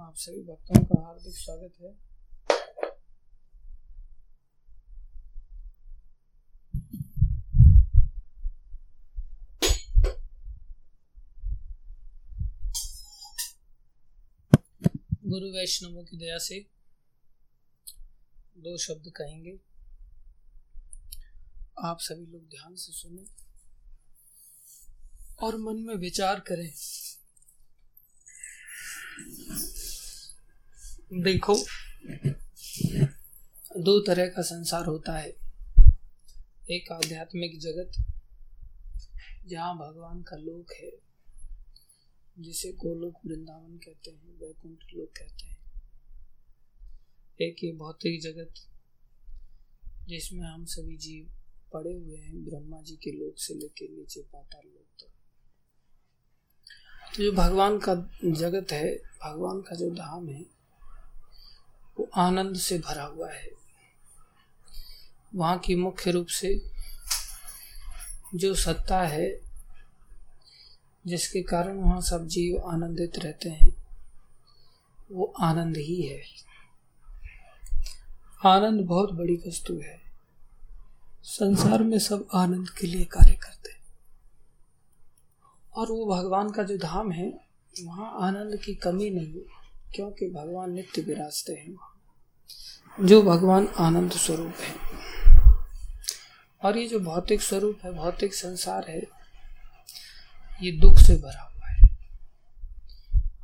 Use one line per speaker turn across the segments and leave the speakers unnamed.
आप सभी भक्तों का हार्दिक स्वागत है। गुरु वैष्णवों की दया से दो शब्द कहेंगे। आप सभी लोग ध्यान से सुने और मन में विचार करें। देखो। दो तरह का संसार होता है। एक आध्यात्मिक जगत, जहाँ भगवान का लोक है, जिसे गोलोक वृंदावन कहते हैं, वैकुंठ लोक कहते हैं। एक ये भौतिक जगत, जिसमें हम सभी जीव पड़े हुए हैं, ब्रह्मा जी के लोक से लेकर नीचे पाताल लोक तक। तो जो भगवान का जगत है, भगवान का जो धाम है वो आनंद से भरा हुआ है। वहाँ की मुख्य रूप से जो सत्ता है, जिसके कारण वहाँ सब जीव आनंदित रहते हैं, वो आनंद ही है। आनंद बहुत बड़ी वस्तु है। संसार में सब आनंद के लिए कार्य करते हैं। और वो भगवान का जो धाम है, वहाँ आनंद की कमी नहीं क्योंकि भगवान नित्य विराजते हैं वहाँ। जो भगवान आनंद स्वरूप है। और ये जो भौतिक स्वरूप है, भौतिक संसार है, ये दुख से भरा हुआ है।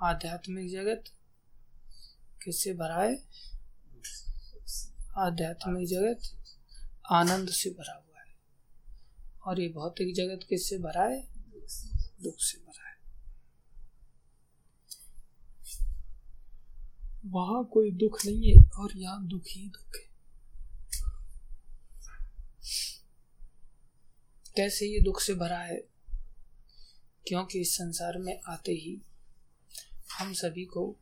आध्यात्मिक जगत किससे भरा है? आध्यात्मिक जगत आनंद से भरा हुआ है। और ये भौतिक जगत किससे भरा है? दुख से भरा है वहाँ कोई दुख नहीं है और यहाँ दुख ही दुख है। कैसे ये दुख से भरा है? क्योंकि इस संसार में आते ही हम सभी को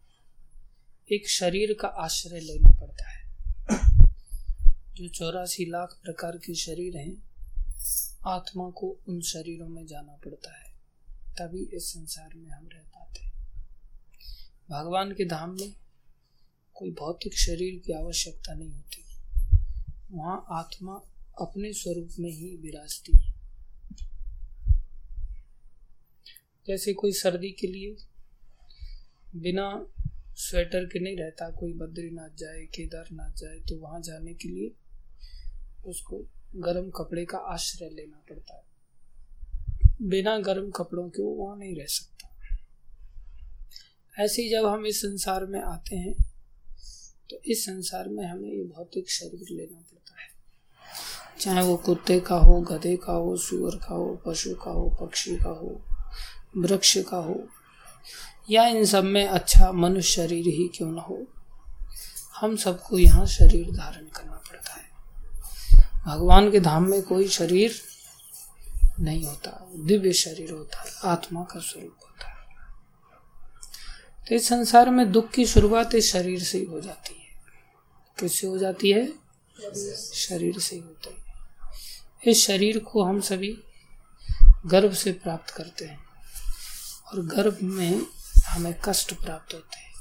एक शरीर का आश्रय लेना पड़ता है। जो चौरासी लाख प्रकार के शरीर हैं, आत्मा को उन शरीरों में जाना पड़ता है। तभी इस संसार में हम रह पाते भगवान के धाम में कोई भौतिक शरीर की आवश्यकता नहीं होती। वहाँ आत्मा अपने स्वरूप में ही विराजती है। जैसे कोई सर्दी के लिए बिना स्वेटर के नहीं रहता, कोई बद्रीनाथ जाए, केदारनाथ जाए तो वहाँ जाने के लिए उसको गर्म कपड़े का आश्रय लेना पड़ता है। बिना गर्म कपड़ों के वो वहाँ नहीं रह सकता। ऐसे ही जब हम इस संसार में आते हैं तो इस संसार में हमें ये भौतिक शरीर लेना पड़ता है। चाहे वो कुत्ते का हो, गधे का हो, सुअर का हो, पशु का हो, पक्षी का हो, वृक्ष का हो, या इन सब में अच्छा मनुष्य शरीर ही क्यों ना हो, हम सबको यहाँ शरीर धारण करना पड़ता है। भगवान के धाम में कोई शरीर नहीं होता, दिव्य शरीर होता है आत्मा का स्वरूप तो इस संसार में दुख की शुरुआत इस शरीर से ही हो जाती है। किससे हो जाती है? शरीर से होता है। इस शरीर को हम सभी गर्भ से प्राप्त करते हैं और गर्भ में हमें कष्ट प्राप्त होते हैं।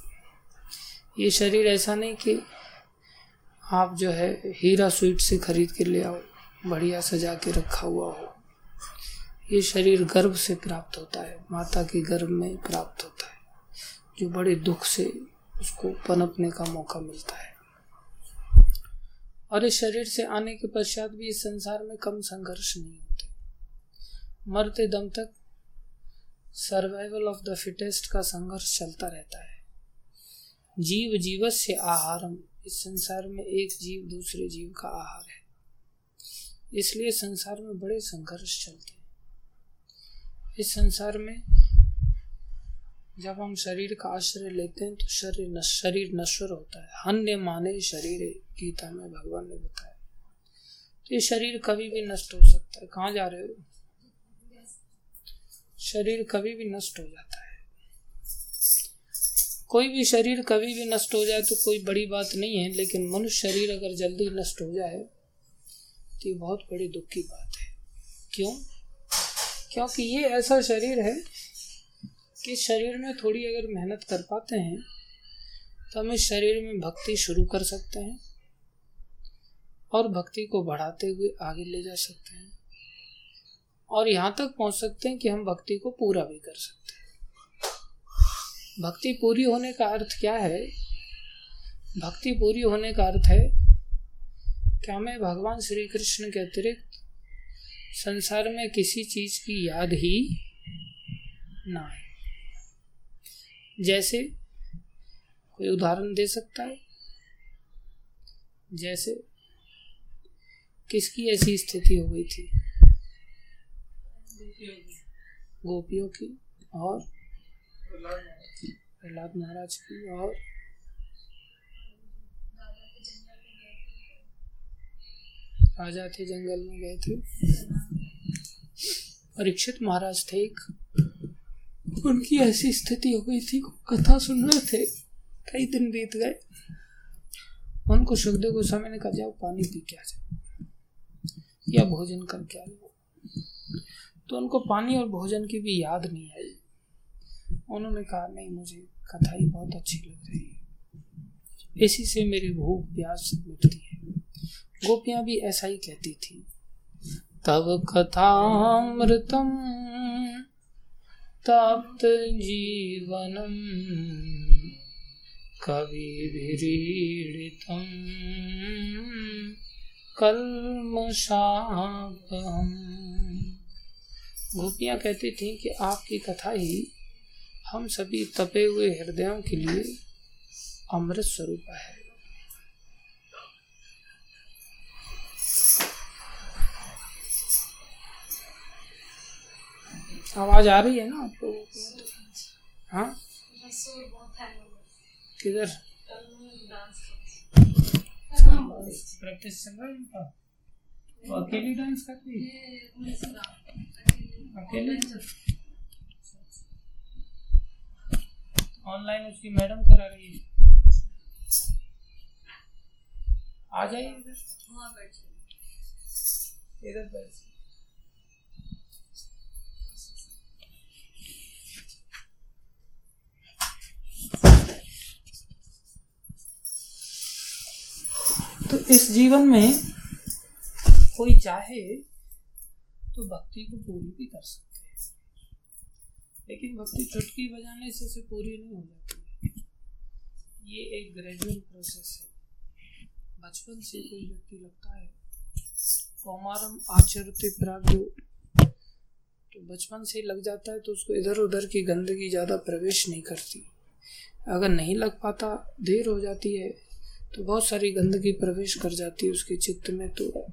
ये शरीर ऐसा नहीं कि आप जो है हीरा स्वीट से खरीद के ले आओ, बढ़िया सजा के रखा हुआ हो। ये शरीर गर्भ से प्राप्त होता है, माता के गर्भ में प्राप्त होता है। जो बड़े दुख से उसको पनपने का मौका मिलता है। और इस शरीर से आने के पश्चात भी इस संसार में कम संघर्ष नहीं होते। मरते दम तक सर्वाइवल ऑफ़ द फिटेस्ट का संघर्ष चलता रहता है। जीव जीवत से आहारम, इस संसार में एक जीव दूसरे जीव का आहार है। इसलिए संसार में बड़े संघर्ष चलते हैं। इस संसार में जब हम शरीर का आश्रय लेते हैं तो शरीर न, शरीर नश्वर होता है। अन्य माने शरीर गीता में भगवान ने बताया। तो ये शरीर कभी भी नष्ट हो सकता है। कहाँ जा रहे हो? शरीर कभी भी नष्ट हो जाता है। कोई भी शरीर कभी भी नष्ट हो जाए तो कोई बड़ी बात नहीं है लेकिन मनुष्य शरीर अगर जल्दी नष्ट हो जाए तो ये बहुत बड़ी दुख की बात है। क्यों? क्योंकि ये ऐसा शरीर है कि शरीर में थोड़ी अगर मेहनत कर पाते हैं तो हम इस शरीर में भक्ति शुरू कर सकते हैं और भक्ति को बढ़ाते हुए आगे ले जा सकते हैं। और यहाँ तक पहुँच सकते हैं कि हम भक्ति को पूरा भी कर सकते हैं। भक्ति पूरी होने का अर्थ क्या है? भक्ति पूरी होने का अर्थ है कि हमें भगवान श्री कृष्ण के अतिरिक्त संसार में किसी चीज़ की याद ही ना आए जैसे कोई उदाहरण दे सकता है? जैसे किसकी ऐसी स्थिति हो गई थी? गोपियों की और प्रहलाद महाराज की और राजा थे, जंगल में गए थे। परीक्षित महाराज थे एक उनकी ऐसी स्थिति हो गई थी कथा सुन रहे थे, कई दिन बीत गए। उनको सुखदेव गोस्वामी ने कहा, जाओ, पानी पी के आ जाओ, या भोजन करके आ जाओ। तो उनको पानी और भोजन की भी याद नहीं आई। उन्होंने कहा, नहीं, मुझे कथा ही बहुत अच्छी लग रही है। इसी से मेरी भूख प्यास मिटती है। गोपियाँ भी ऐसा ही कहती थी, तब कथामृतम तप्त जीवनम कविभिरीडितं कल्मषापहम् गोपियाँ कहती थी कि आपकी कथा ही हम सभी तपे हुए हृदयों के लिए अमृत स्वरूप है। आवाज़ आ रही है ना आप लोगों को हाँ? किधर? प्रैक्टिस चल रहा है उनका अकेली डांस करती अकेले? ऑनलाइन उसकी मैडम करा रही है। आ जाइए इधर। इधर बैठ इस जीवन में कोई चाहे तो भक्ति को पूरी भी कर सकते हैं। लेकिन भक्ति चुटकी बजाने से से पूरी नहीं हो जाती। ये एक ग्रेजुअल प्रोसेस है। बचपन से कोई व्यक्ति लगता है, कौमारम आचरते प्राग्यो तो बचपन से लग जाता है तो उसको इधर उधर की गंदगी ज़्यादा प्रवेश नहीं करती। अगर नहीं लग पाता, देर हो जाती है। तो बहुत सारी गंदगी प्रवेश कर जाती है उसके चित्त में तो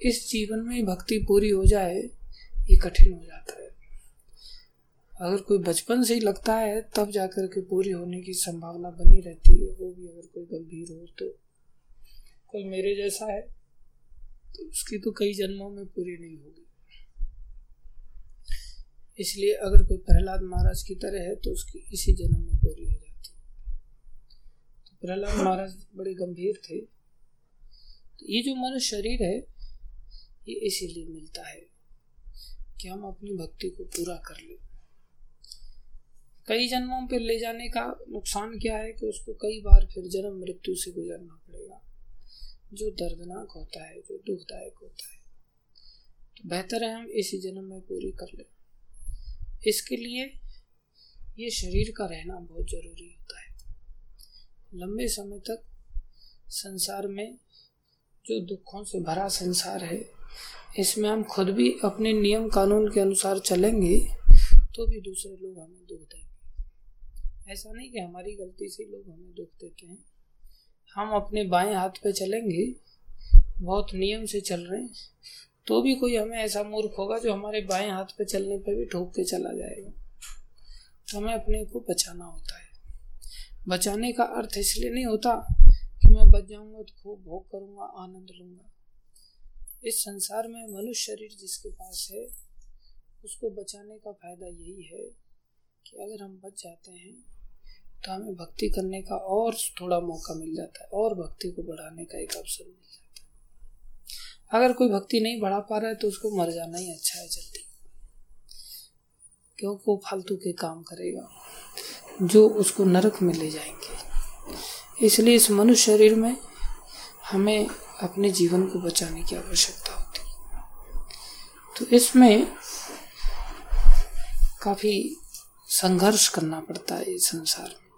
इस जीवन में भक्ति पूरी हो जाए, ये कठिन हो जाता है। अगर कोई बचपन से ही लगता है, तब जाकर के पूरी होने की संभावना बनी रहती है, वो भी अगर कोई गंभीर हो तो। कोई मेरे जैसा है तो उसकी तो कई जन्मों में पूरी नहीं होगी। इसलिए अगर कोई प्रहलाद महाराज की तरह है तो उसकी इसी जन्म में पूरी हो तो प्रहलाद महाराज बड़े गंभीर थे। तो ये जो हमारा शरीर है, ये इसीलिए मिलता है कि हम अपनी भक्ति को पूरा कर लें। कई जन्मों पर ले जाने का नुकसान क्या है कि उसको कई बार फिर जन्म मृत्यु से गुजरना पड़ेगा, जो दर्दनाक होता है, जो दुखदायक होता है। तो बेहतर है हम इसी जन्म में पूरी कर लें। इसके लिए ये शरीर का रहना बहुत ज़रूरी होता है। लंबे समय तक संसार में जो दुखों से भरा संसार है, इसमें हम खुद भी अपने नियम कानून के अनुसार चलेंगे तो भी दूसरे लोग हमें दुख देंगे। ऐसा नहीं कि हमारी गलती से लोग हमें दुख देते हैं। हम अपने बाएँ हाथ पे चलेंगे, बहुत नियम से चल रहे हैं तो भी कोई हमें ऐसा मूर्ख होगा जो हमारे बाएँ हाथ पे चलने पे भी ठोक के चला जाएगा। तो हमें अपने को बचाना होता है। बचाने का अर्थ इसलिए नहीं होता कि मैं बच जाऊँगा तो खूब भोग करूँगा, आनंद लूँगा। इस संसार में मनुष्य शरीर जिसके पास है, उसको बचाने का फ़ायदा यही है कि अगर हम बच जाते हैं तो हमें भक्ति करने का और थोड़ा मौका मिल जाता है, और भक्ति को बढ़ाने का एक अवसर मिल जाता है। अगर कोई भक्ति नहीं बढ़ा पा रहा है तो उसको मर जाना ही अच्छा है जल्दी, क्योंकि वो फालतू के काम करेगा। जो उसको नरक में ले जाएँगे। इसलिए इस मनुष्य शरीर में हमें अपने जीवन को बचाने की आवश्यकता होती है। तो इसमें काफ़ी संघर्ष करना पड़ता है इस संसार में।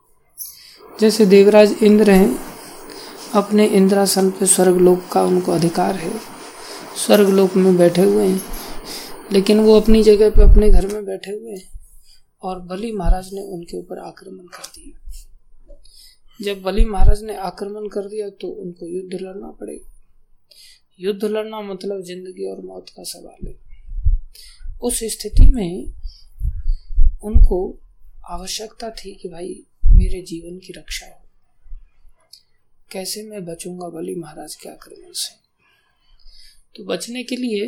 जैसे देवराज इंद्र हैं, अपने इंद्रासन पे स्वर्ग लोक का उनको अधिकार है। स्वर्ग लोक में बैठे हुए हैं, लेकिन वो अपनी जगह पे अपने घर में बैठे हुए हैं। और बलि महाराज ने उनके ऊपर आक्रमण कर दिया। जब बलि महाराज ने आक्रमण कर दिया तो उनको युद्ध लड़ना पड़ेगा। युद्ध लड़ना मतलब ज़िंदगी और मौत का सवाल है। उस स्थिति में उनको आवश्यकता थी कि भाई, मेरे जीवन की रक्षा हो। कैसे मैं बचूँगा बलि महाराज के आक्रमण से? तो बचने के लिए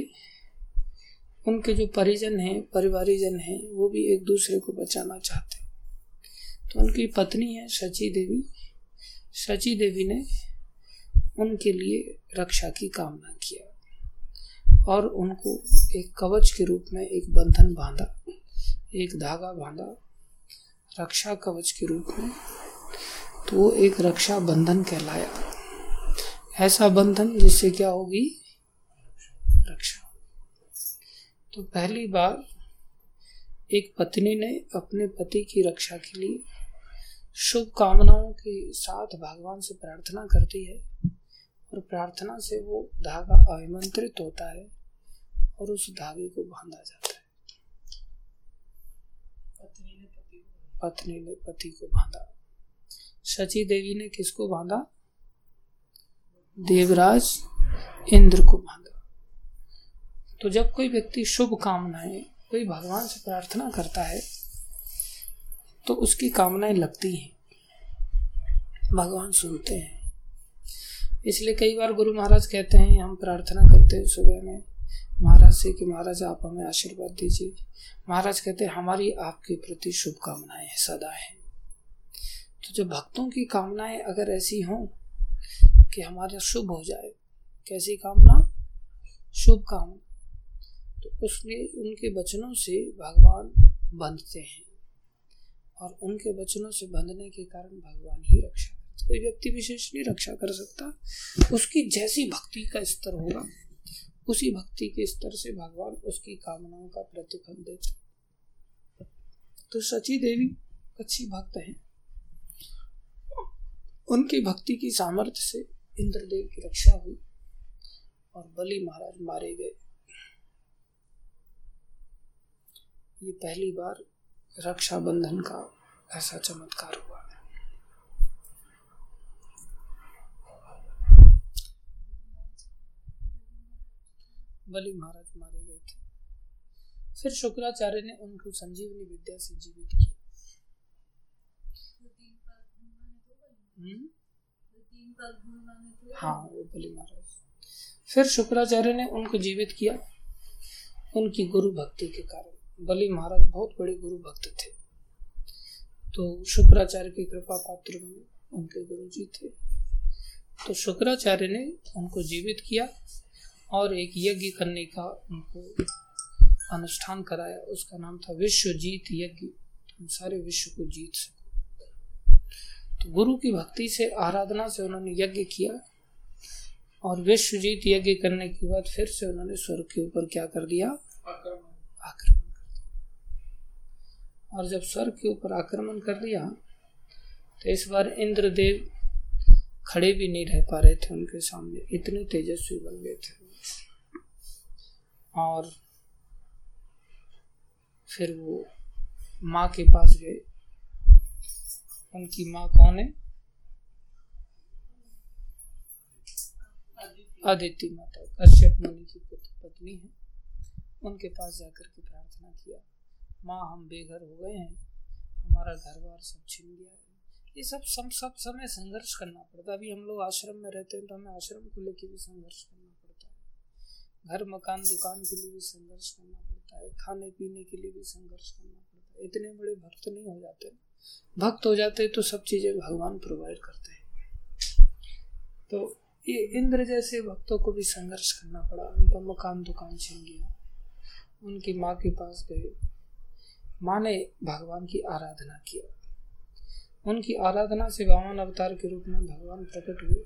उनके जो परिजन हैं, परिवारीजन हैं, वो भी एक दूसरे को बचाना चाहते हैं। तो उनकी पत्नी है सची देवी। सची देवी ने उनके लिए रक्षा की कामना किया और उनको एक कवच के रूप में एक बंधन बांधा, एक धागा बांधा, रक्षा कवच के रूप में। तो वो एक रक्षा बंधन कहलाया। ऐसा बंधन जिससे क्या होगी? रक्षा। तो पहली बार एक पत्नी ने अपने पति की रक्षा के लिए शुभ कामनाओं के साथ भगवान से प्रार्थना करती है और प्रार्थना से वो धागा अभिमंत्रित होता है और उस धागे को बांधा जाता है। पत्नी ने पति को बांधा। सची देवी ने किसको बांधा? देवराज इंद्र को बांधा। तो जब कोई व्यक्ति शुभ कामनाएँ, कोई भगवान से प्रार्थना करता है तो उसकी कामनाएँ लगती हैं। भगवान सुनते हैं। इसलिए कई बार गुरु महाराज कहते हैं, हम प्रार्थना करते हैं सुबह में, महाराज से कि महाराज आप हमें आशीर्वाद दीजिए। महाराज कहते हैं, हमारी आपके प्रति शुभकामनाएँ सदा है। तो जब भक्तों की कामनाएँ अगर ऐसी हों कि हमारा शुभ हो जाए, कैसी कामना? शुभ कामना तो उसमें उनके वचनों से भगवान बंधते हैं। और उनके वचनों से बंधने के कारण भगवान ही रक्षा करते कोई व्यक्ति विशेष नहीं रक्षा कर सकता। उसकी जैसी भक्ति का स्तर होगा, उसी भक्ति के स्तर से भगवान उसकी कामनाओं का प्रतिफल देते तो सची देवी, अच्छी भक्त है। उनकी भक्ति की सामर्थ्य से इंद्रदेव की रक्षा हुई और बलि महाराज मारे गए। ये पहली बार रक्षाबंधन का ऐसा चमत्कार हुआ। है बलि महाराज मारे गए थे। फिर शुक्राचार्य ने उनको संजीवनी विद्या से जीवित किया। हम्म? हाँ वो बलि महाराज। फिर शुक्राचार्य ने उनको जीवित किया। उनकी गुरु भक्ति के कारण। बलि महाराज बहुत बड़े गुरु भक्त थे। तो शुक्राचार्य की कृपा पात्र बने उनके गुरु जी थे। तो शुक्राचार्य ने उनको जीवित किया और एक यज्ञ करने का उनको अनुष्ठान कराया। उसका नाम था विश्व जीत यज्ञ। हम सारे विश्व को जीत सको। तो गुरु की भक्ति से आराधना से उन्होंने यज्ञ किया और विश्व जीत यज्ञ करने के बाद फिर से उन्होंने स्वर्ग के ऊपर क्या कर दिया? आक्रमण। और जब स्वर्ग के ऊपर आक्रमण कर लिया तो इस बार इंद्रदेव खड़े भी नहीं रह पा रहे थे उनके सामने, इतने तेजस्वी बन गए थे। और फिर वो माँ के पास गए। उनकी माँ कौन है? आदित्य माता, कश्यप मुनि की पत्नी है। उनके पास जाकर के प्रार्थना किया। माँ हम बेघर हो गए हैं, हमारा घर बार सब छिन गया है। ये सब सब सब समय संघर्ष करना पड़ता है। अभी हम लोग आश्रम में रहते हैं तो हमें आश्रम को लेकर भी संघर्ष करना पड़ता है। घर, मकान, दुकान के लिए भी संघर्ष करना पड़ता है। खाने, पीने के लिए भी संघर्ष करना पड़ता है। इतने बड़े भक्त नहीं हो जाते। भक्त हो जाते तो सब चीज़ें भगवान प्रोवाइड करते हैं। तो ये इंद्र जैसे भक्तों को भी संघर्ष करना पड़ा। उनका मकान दुकान छिन गया। उनकी माँ के पास गए। माँ ने भगवान की आराधना किया उनकी आराधना से वामन अवतार के रूप में भगवान प्रकट हुए।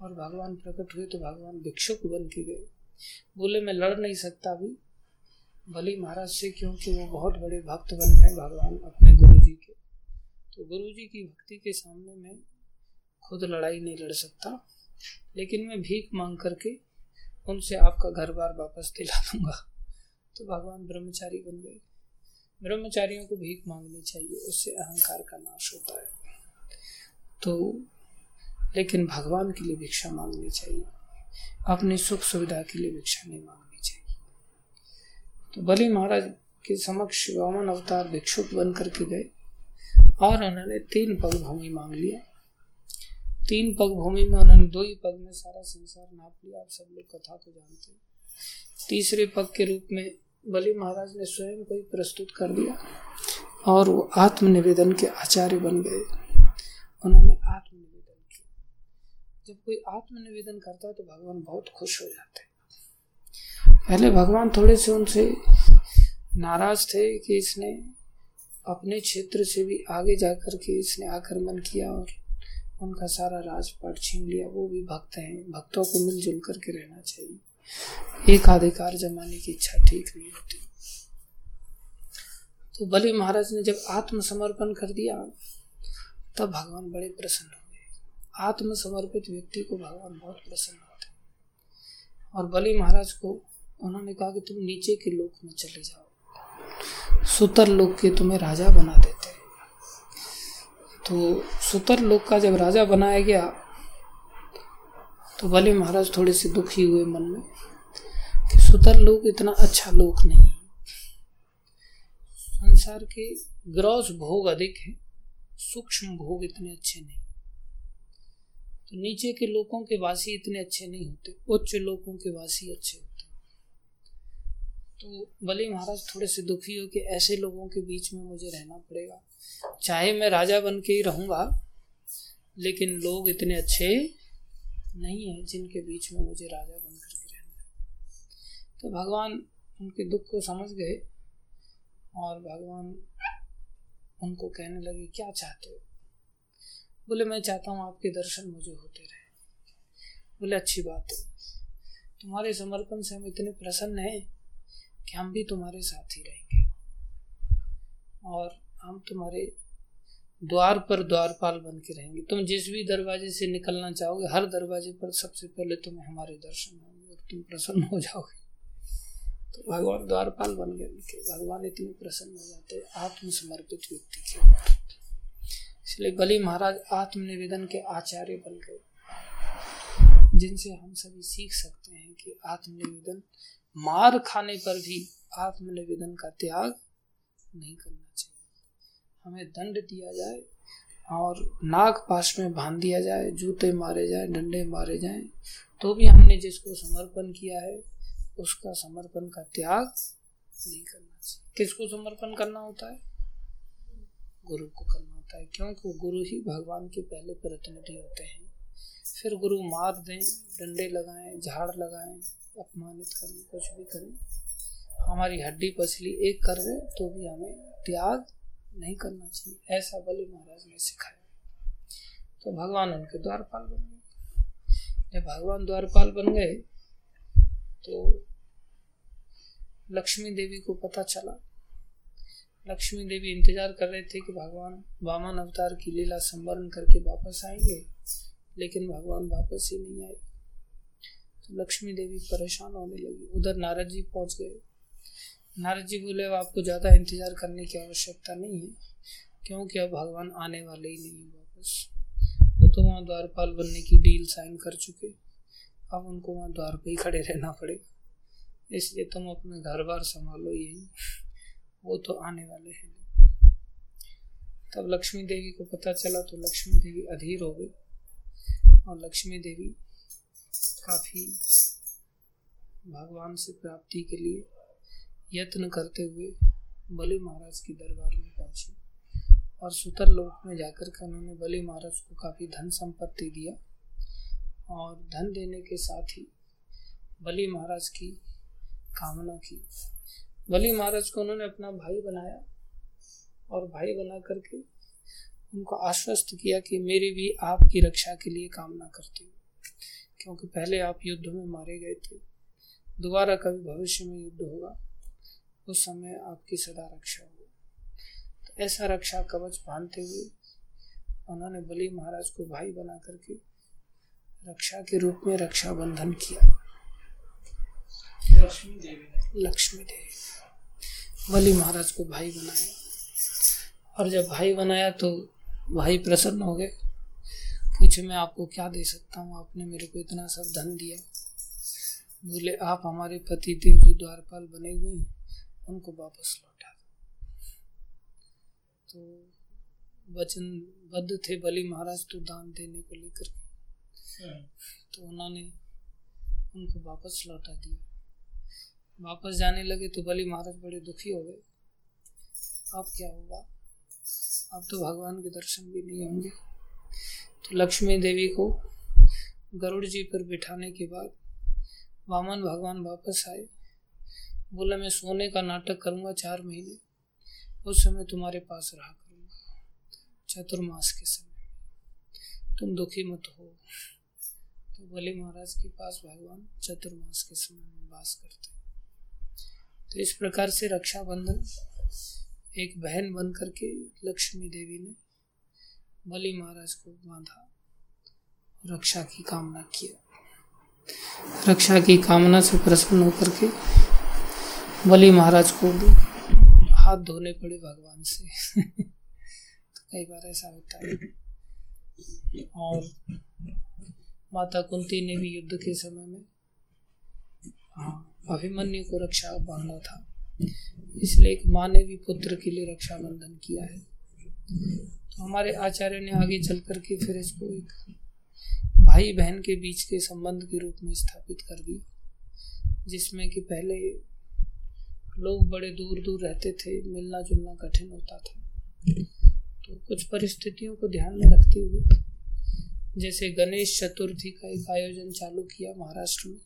और भगवान प्रकट हुए तो भगवान भिक्षुक बन के गए। बोले, मैं लड़ नहीं सकता अभी बलि महाराज से क्योंकि वो बहुत बड़े भक्त बन गए भगवान अपने गुरु जी के। तो गुरु जी की भक्ति के सामने मैं खुद लड़ाई नहीं लड़ सकता। लेकिन मैं भीख मांग करके उनसे आपका घर बार वापस दिला दूँगा। तो भगवान ब्रह्मचारी बन गए। ब्रह्मचारियों को भीख मांगनी चाहिए, उससे अहंकार का नाश होता है। तो लेकिन भगवान के लिए भिक्षा मांगनी चाहिए। अपनी सुख सुविधा के लिए भिक्षा नहीं मांगनी चाहिए। तो बलि महाराज के समक्ष वामन अवतार भिक्षुक बन करके गए, और उन्होंने तीन पग भूमि मांग लिया। तीन पग भूमि में उन्होंने दो ही पग में सारा संसार नाप लिया, आप सब लोग कथा को जानते हैं। तीसरे पग के रूप में बलि महाराज ने स्वयं को ही प्रस्तुत कर दिया और वो आत्मनिवेदन के आचार्य बन गए। उन्होंने आत्मनिवेदन किया। जब कोई आत्मनिवेदन करता है तो भगवान बहुत खुश हो जाते पहले भगवान थोड़े से उनसे नाराज़ थे कि इसने अपने क्षेत्र से भी आगे जाकर के इसने आक्रमण किया और उनका सारा राजपाट छीन लिया। वो भी भक्त हैं। भक्तों को मिलजुल करके रहना चाहिए। एक अधिकार जमाने की इच्छा ठीक नहीं होती। तो बलि महाराज ने जब आत्मसमर्पण कर दिया, तब भगवान बड़े प्रसन्न हो गए। आत्मसमर्पित व्यक्ति को भगवान बहुत प्रसन्न होते और बलि महाराज को उन्होंने कहा कि तुम नीचे के लोक में चले जाओ। सुतर लोक के तुम्हें राजा बना देते तो सुतर लोक का जब राजा बनाया गया तो बलि महाराज थोड़े से दुखी हुए मन में कि सुतर लोक इतना अच्छा लोक नहीं संसार के ग्रॉस भोग अधिक है, सूक्ष्म भोग इतने अच्छे नहीं। तो नीचे के लोगों के वासी इतने अच्छे नहीं होते, उच्च लोगों के वासी अच्छे होते तो बलि महाराज थोड़े से दुखी हो कि ऐसे लोगों के बीच में मुझे रहना पड़ेगा। चाहे मैं राजा बन के ही रहूँगा, लेकिन लोग इतने अच्छे नहीं है जिनके बीच में मुझे राजा बन करके रहना है। तो भगवान उनके दुख को समझ गए और भगवान उनको कहने लगे, क्या चाहते हो? बोले, मैं चाहता हूँ आपके दर्शन मुझे होते रहे। बोले, अच्छी बात है। तुम्हारे समर्पण से हम इतने प्रसन्न हैं कि हम भी तुम्हारे साथ ही रहेंगे। और हम तुम्हारे द्वार पर द्वारपाल बन के रहेंगे। तुम जिस भी दरवाजे से निकलना चाहोगे, हर दरवाजे पर सबसे पहले तुम्हें हमारे दर्शन होंगे और तुम प्रसन्न हो जाओगे। तो भगवान द्वारपाल बन गए उनके। भगवान इतने प्रसन्न हो जाते हैं, आत्मसमर्पित व्यक्ति के इसलिए बलि महाराज आत्मनिवेदन के आचार्य बन गए। जिनसे हम सभी सीख सकते हैं कि आत्मनिवेदन, मार खाने पर भी आत्मनिवेदन का त्याग नहीं करना चाहिए। हमें दंड दिया जाए और नाग पास में बाँध दिया जाए, जूते मारे जाए, डंडे मारे जाए तो भी हमने जिसको समर्पण किया है, उसका समर्पण का त्याग नहीं करना चाहिए। किसको समर्पण करना होता है? गुरु को करना होता है, क्योंकि गुरु ही भगवान के पहले प्रतिनिधि होते हैं। फिर गुरु मार दें, डंडे लगाएँ, झाड़ लगाएँ, अपमानित करें, कुछ भी करें, हमारी हड्डी पसली एक कर दे तो भी हमें त्याग नहीं करना चाहिए। ऐसा बलि महाराज ने सिखाया। तो भगवान उनके द्वारपाल बन गए। जब भगवान द्वारपाल बन गए तो लक्ष्मी देवी को पता चला। लक्ष्मी देवी इंतज़ार कर रहे थे कि भगवान वामन अवतार की लीला संवरण करके वापस आएँगे, लेकिन भगवान वापस ही नहीं आए। तो लक्ष्मी देवी परेशान होने लगी। उधर नारद जी पहुँच गए। नारद जी बोले, अब आपको ज़्यादा इंतज़ार करने की आवश्यकता नहीं है, क्योंकि अब भगवान आने वाले ही नहीं है वापस। वो तो वहाँ द्वारपाल बनने की डील साइन कर चुके अब उनको वहाँ द्वार पे ही खड़े रहना पड़ेगा। इसलिए तुम अपने घर बार संभालो यही वो तो आने वाले हैं। तब लक्ष्मी देवी को पता चला तो लक्ष्मी देवी अधीर हो गई। और लक्ष्मी देवी काफ़ी भगवान से प्राप्ति के लिए यत्न करते हुए बलि महाराज की दरबार में पहुँची और सुतर लोक में जाकर के उन्होंने बलि महाराज को काफ़ी धन संपत्ति दिया और धन देने के साथ ही बलि महाराज की कामना की। बलि महाराज को उन्होंने अपना भाई बनाया और भाई बना करके उनको आश्वस्त किया कि मेरी भी आपकी रक्षा के लिए कामना करती हूँ, क्योंकि पहले आप युद्ध में मारे गए थे, दोबारा कभी भविष्य में युद्ध होगा। उस समय आपकी सदा रक्षा हो तो ऐसा रक्षा कवच बांधते हुए उन्होंने बलि महाराज को भाई बना करके रक्षा के रूप में रक्षा बंधन किया। लक्ष्मी देवी लक्ष्मी देवी। बलि महाराज को भाई बनाया। और जब भाई बनाया तो भाई प्रसन्न हो गए। पूछे मैं आपको क्या दे सकता हूँ? आपने मेरे को इतना सब धन दिया। बोले आप हमारे पति देव जो द्वारपाल बने हुए हैं। उनको वापस लौटा तो वचन बद्ध थे बलि महाराज तो दान देने को लेकर। तो उन्होंने उनको वापस लौटा दिया। वापस जाने लगे तो बलि महाराज बड़े दुखी हो गए। अब क्या होगा? अब तो भगवान के दर्शन भी नहीं होंगे। तो लक्ष्मी देवी को गरुड़ जी पर बिठाने के बाद वामन भगवान वापस आए। बोला, मैं सोने का नाटक करूँगा, चार महीने। उस समय तुम्हारे पास रहा करूँगा, चतुर्मास के समय। तुम दुखी मत हो। तो बलि, महाराज के पास भगवान चतुर्मास के समय वास करते तो इस प्रकार से रक्षाबंधन एक बहन बन करके लक्ष्मी देवी ने बलि महाराज को बांधा, रक्षा की कामना किया। रक्षा की कामना से प्रसन्न होकर के बलि महाराज को हाथ धोने पड़े भगवान से। तो कई बार ऐसा होता है। और माता कुंती ने भी युद्ध के समय में हाँ अभिमन्यु को रक्षा बांधा था। इसलिए एक माँ ने भी पुत्र के लिए रक्षा बंधन किया है। तो हमारे आचार्य ने आगे चल करके फिर इसको एक भाई बहन के बीच के संबंध के रूप में स्थापित कर दिया, जिसमें कि पहले लोग बड़े दूर दूर रहते थे मिलना जुलना कठिन होता था। तो कुछ परिस्थितियों को ध्यान में रखते हुए, जैसे गणेश चतुर्थी का एक आयोजन चालू किया महाराष्ट्र में,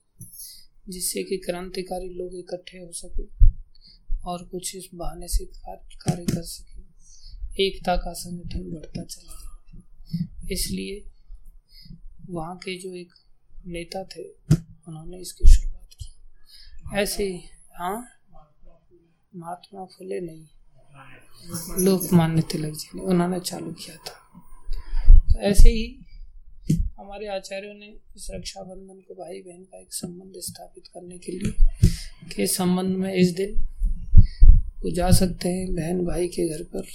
जिससे कि क्रांतिकारी लोग इकट्ठे हो सके और कुछ इस बहाने से कार्य कर सके। एकता का संगठन बढ़ता चला गया। इसलिए वहाँ के जो एक नेता थे, उन्होंने इसकी शुरुआत की। ऐसे हाँ? महात्मा फुले नहीं। लोकमान्य तिलक जी ने, उन्होंने चालू किया था। तो ऐसे ही हमारे आचार्यों ने इस रक्षाबंधन को भाई बहन का एक संबंध स्थापित करने के लिए के संबंध में इस दिन वो जा सकते हैं, बहन भाई के घर पर,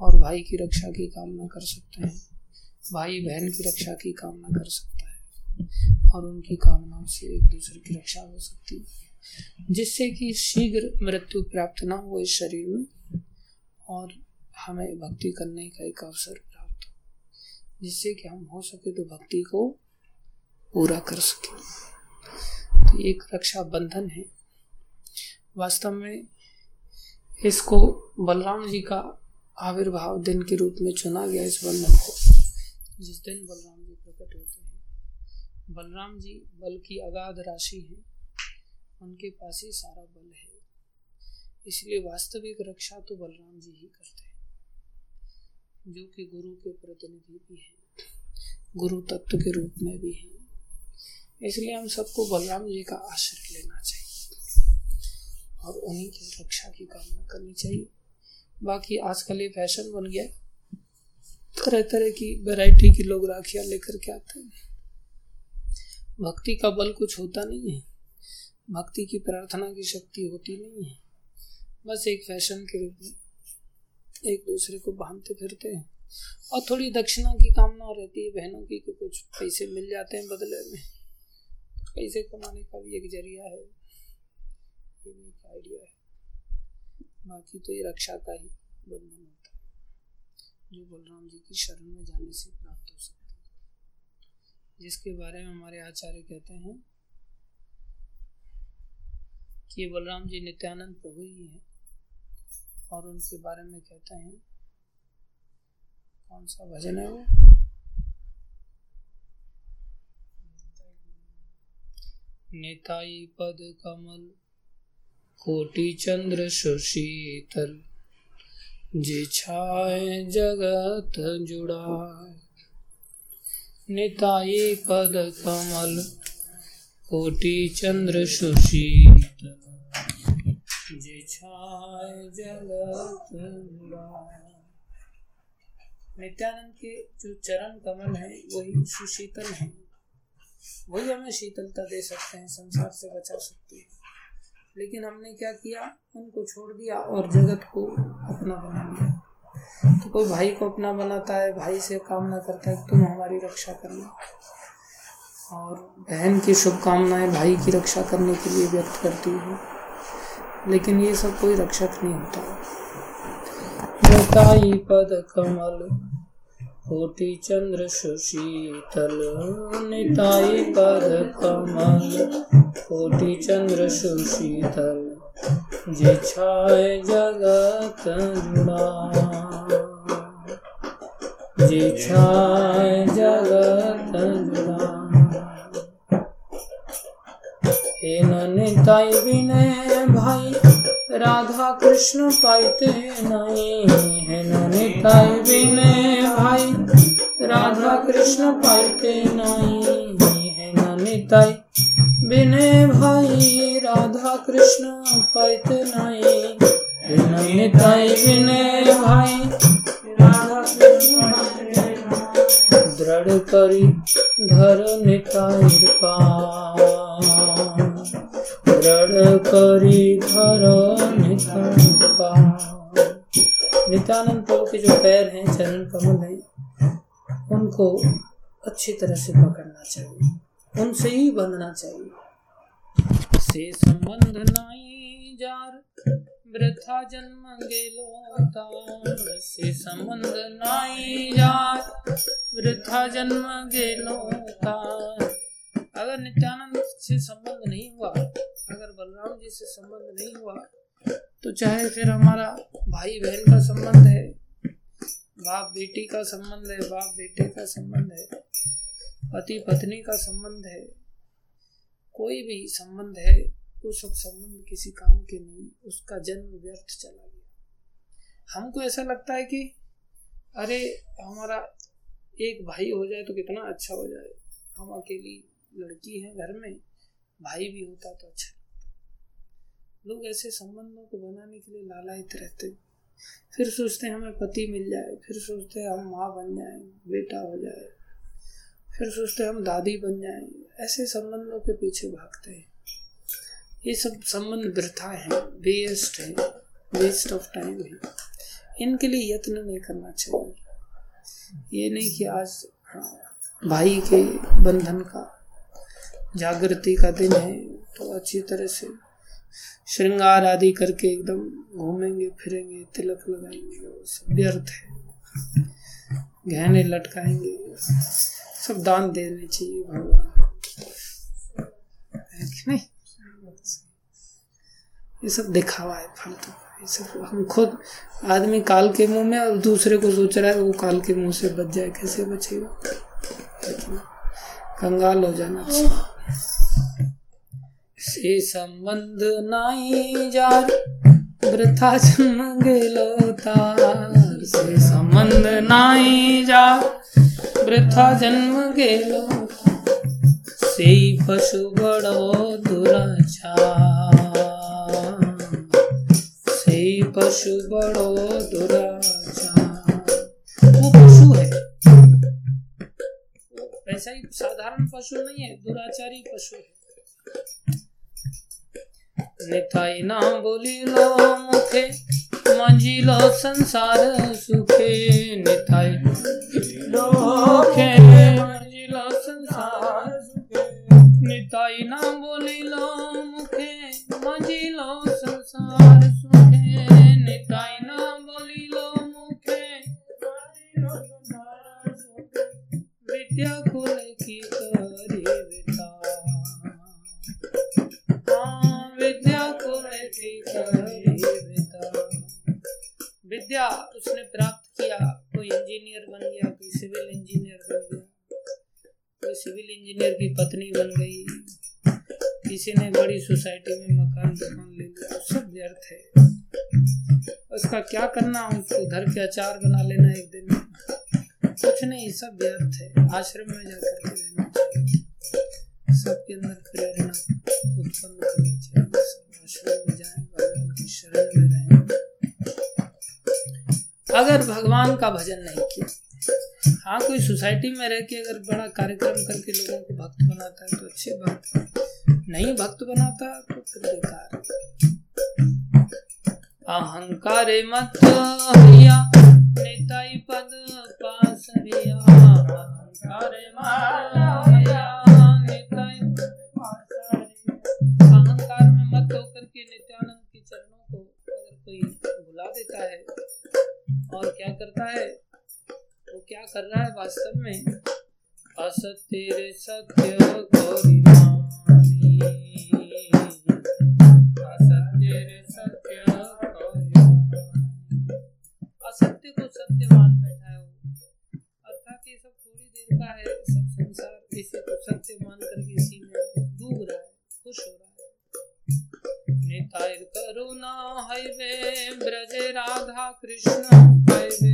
और भाई की रक्षा की कामना कर सकते हैं भाई बहन की रक्षा की कामना कर सकता है, और उनकी कामनाओं से एक दूसरे की रक्षा हो सकती है। जिससे कि शीघ्र मृत्यु प्राप्त ना हो इस शरीर में और हमें भक्ति करने का एक अवसर प्राप्त हो। जिससे कि हम हो सके तो भक्ति को पूरा कर सके। तो एक रक्षा बंधन है। वास्तव में इसको बलराम जी का आविर्भाव दिन के रूप में चुना गया इस बंधन को। जिस दिन बलराम जी प्रकट होते हैं, बलराम जी बल की अगाध राशि है। उनके पास ही सारा बल है। इसलिए वास्तविक रक्षा तो बलराम जी ही करते हैं, जो कि गुरु के प्रतिनिधि भी हैं, गुरु तत्व के रूप में भी हैं। इसलिए हम सबको बलराम जी का आश्रय लेना चाहिए और उन्हीं की रक्षा की कामना करनी चाहिए। बाकी आजकल ये फ़ैशन बन गया तरह तरह की वैरायटी की लोग राखियाँ लेकर के आते हैं। भक्ति का बल कुछ होता नहीं है। भक्ति की प्रार्थना की शक्ति होती नहीं है। बस एक फ़ैशन के रूप में एक दूसरे को बांधते फिरते हैं। और थोड़ी दक्षिणा की कामना रहती है बहनों की कि कुछ पैसे मिल जाते हैं बदले में। पैसे कमाने का भी एक ज़रिया है। ये भी एक आइडिया है। बाकी तो ये रक्षा का ही बंधन होता है। जो बलराम जी की शरण में जाने से प्राप्त हो सकता है। जिसके बारे में हमारे आचार्य कहते हैं कि बलराम जी नित्यानंद प्रभु ही हैं और उनके बारे में कहते हैं, कौन सा भजन है वो? नेताई पद कमल, कोटि चंद्र सुशीतल, जे छाए जगत जुड़ा निताई पद कमल, कोटि चंद्र सुशीत नित्यानंद के जो चरण कमल है, वही सुशीतल है। वही हमें शीतलता दे सकते हैं, संसार से बचा सकते हैं। लेकिन हमने क्या किया? उनको छोड़ दिया और जगत को अपना बना लिया। तो कोई भाई को अपना बनाता है, भाई से कामना करता है तुम हमारी रक्षा करना और बहन की शुभकामनाएँ भाई की रक्षा करने के लिए व्यक्त करती हूँ। लेकिन ये सब कोई रक्षक नहीं होता। पद कमल, कोटि चंद्र सुशीतल निताई पद कमल, कोटि चंद्र सुशीतल, जे छाए जगत जुड़ा जे छाए जगत जुड़ा हे निताई विनय भाई, राधा कृष्ण पाइते नहीं है निताई विनय भाई, राधा कृष्ण पाइते नहीं है निताई विनय भाई, राधा कृष्ण पाइते नहीं है निताई विनय भाई, राधा कृष्ण दृढ़ करी धर निताई पा दृढ़ करी घर नित्यानंद प्रभु के जो पैर हैं, चरण कमल हैं, उनको अच्छी तरह से पकड़ना चाहिए। उनसे ही बंधना चाहिए। से संबंध नाई जार, वृथा जन्म गेलो तार से संबंध नाई जार, वृथा जन्म गेलो तार अगर नित्यानंद से संबंध नहीं हुआ अगर बलराम जी से संबंध नहीं हुआ तो चाहे फिर हमारा भाई बहन का संबंध है बाप बेटी का संबंध है बाप बेटे का संबंध है पति पत्नी का संबंध है, कोई भी संबंध है, वो सब संबंध किसी काम के नहीं, उसका जन्म व्यर्थ चला गया। हमको ऐसा लगता है कि, अरे, हमारा एक भाई हो जाए तो कितना अच्छा हो जाए। हम अकेली लड़की है घर में भाई भी होता तो अच्छा लोग ऐसे संबंधों को बनाने के लिए लालायित रहते। फिर सोचते हैं हमें पति मिल जाए फिर सोचते हैं हम माँ बन जाए बेटा हो जाए। फिर सोचते हैं हम दादी बन जाए। ऐसे संबंधों के पीछे भागते हैं। ये सब संबंध वृथा है वेस्ट है वेस्ट ऑफ़ टाइम है। इनके लिए यत्न नहीं करना चाहिए। ये नहीं कि आज हाँ, भाई के बंधन का जागृति का दिन है तो अच्छी तरह से श्रृंगार आदि करके एकदम घूमेंगे, फिरेंगे, तिलक लगाएँगे सब व्यर्थ है। गहने लटकाएँगे, सब दान देने चाहिए भगवान। ये सब दिखावा है फालतू ये सब हम खुद आदमी काल के मुँह में और दूसरे को सोच रहा है वो काल के मुँह से बच जाए, कैसे बचेगा? कंगाल हो जाना। चाहिए से संबंध नाई जार वृथा जन्म गेलो तार। से संबंध नाई जार वृथा जन्म गेलो से पशु बड़ो दुराचार। से पशु बड़ो दुराचार। वो पशु है। ऐसा ही साधारण पशु नहीं है, दुराचारी पशु है। निथाई नाम बोली लो मुखे मंजी लो संसार सुखे निथाई लो मुखे मंजी लो संसार निताई नाम बोली लो इंजीनियर की पत्नी बन गई। किसी ने बड़ी सोसाइटी में मकान दुकान ले लिया सब व्यर्थ है। उसका क्या करना? उसको धर के अचार बना लेना एक दिन कुछ नहीं, सब व्यर्थ है। आश्रम में जाकर के रहना चाहिए। सबके अंदर प्रेरणा उत्पन्न करनी चाहिए। सब आश्रम में जाए, भगवान की शरण में रहें। अगर भगवान का भजन नहीं किया हाँ कोई सोसाइटी में रह के अगर बड़ा कार्यक्रम करके लोगों को भक्त बनाता है तो अच्छी बात नहीं भक्त बनाता तो फिर बेकार अहंकार मत हिया नेताई पद पास अहंकार में मत होकर के नित्यानंद के चरणों को अगर कोई भुला देता है, और क्या करता है? क्या कर रहा है वास्तव में? असत्य सत्य असत्य सत्य असत्य को सत्य मान बैठा है अर्थात ये सब थोड़ी देर का है, सब संसार इसे को सत्य मान करके इसी में डूब रहा है, खुश हो रहा है। करुणा है वे, ब्रज राधा कृष्ण है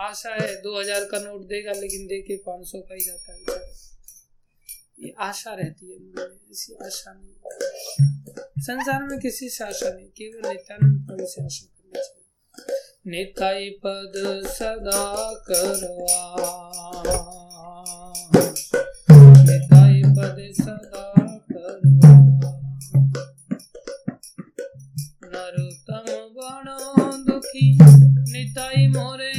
आशा है दो हज़ार का नोट देगा, लेकिन दे के पाँच सौ का ही जाता है। ये आशा रहती है मन में ऐसी आशा नहीं संसार में किसी से आशा नहीं, केवल नित्यानंद प्रभु से आशा करनी चाहिए। निताई पद सदा करवा। निताई पद सदा करवा। नरोत्तम बणो दुखी। निताई मोरे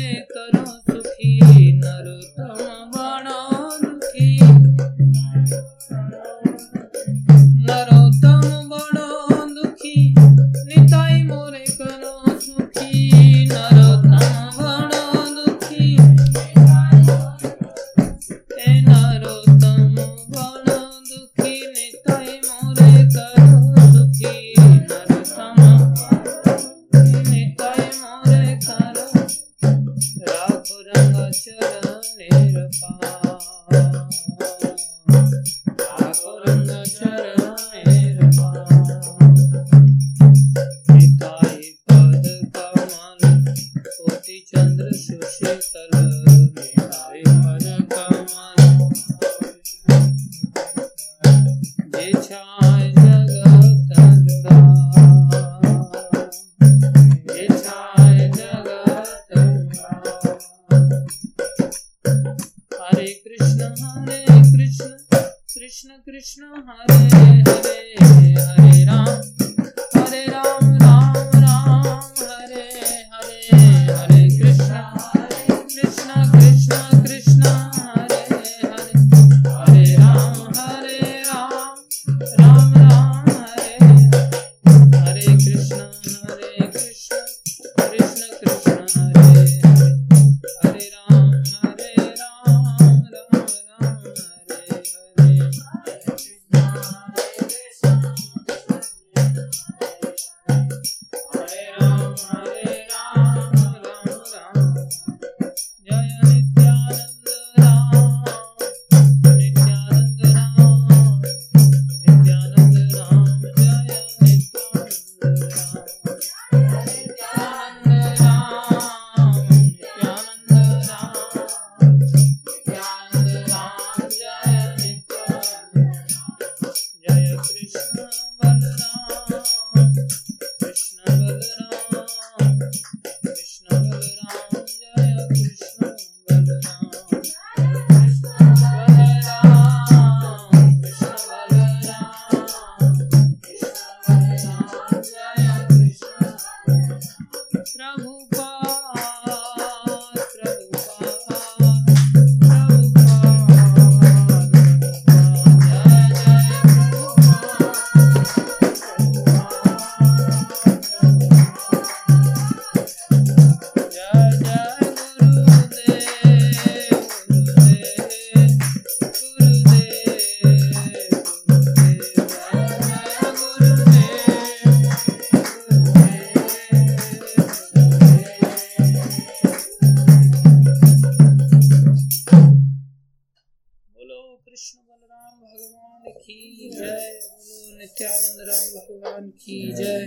नित्यानंद राम भगवान की जय।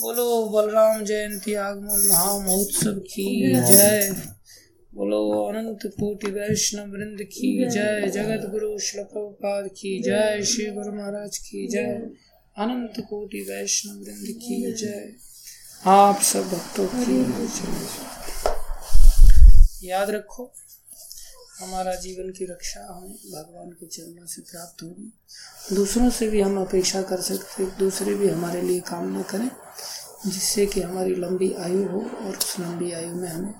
बोलो बलराम जयंती आगमन महामहोत्सव की जय। बोलो अनंत कोटि वैष्णव वृंद की जय। जगत गुरु प्रभुपाद की जय। श्री गुरु महाराज की जय। अनंत कोटि वैष्णव वृंद की जय। आप सब भक्तों की जय। याद रखो। हमारा जीवन की रक्षा हमें भगवान के चरणों से प्राप्त होगी। दूसरों से भी हम अपेक्षा कर सकते दूसरे भी हमारे लिए कामना करें, जिससे कि हमारी लंबी आयु हो और उस लंबी आयु में हमें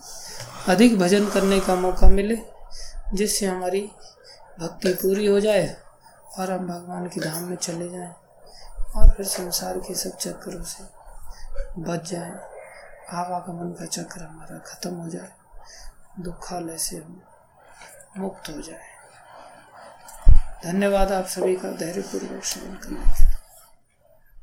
अधिक भजन करने का मौका मिले, जिससे हमारी भक्ति पूरी हो जाए और हम भगवान के धाम में चले जाएँ और फिर संसार के सब चक्रों से बच जाएँ। आवागमन का चक्र हमारा खत्म हो जाए। दुखालय से हम मुक्त हो जाए। धन्यवाद आप सभी का धैर्यपूर्वक श्रवण करने के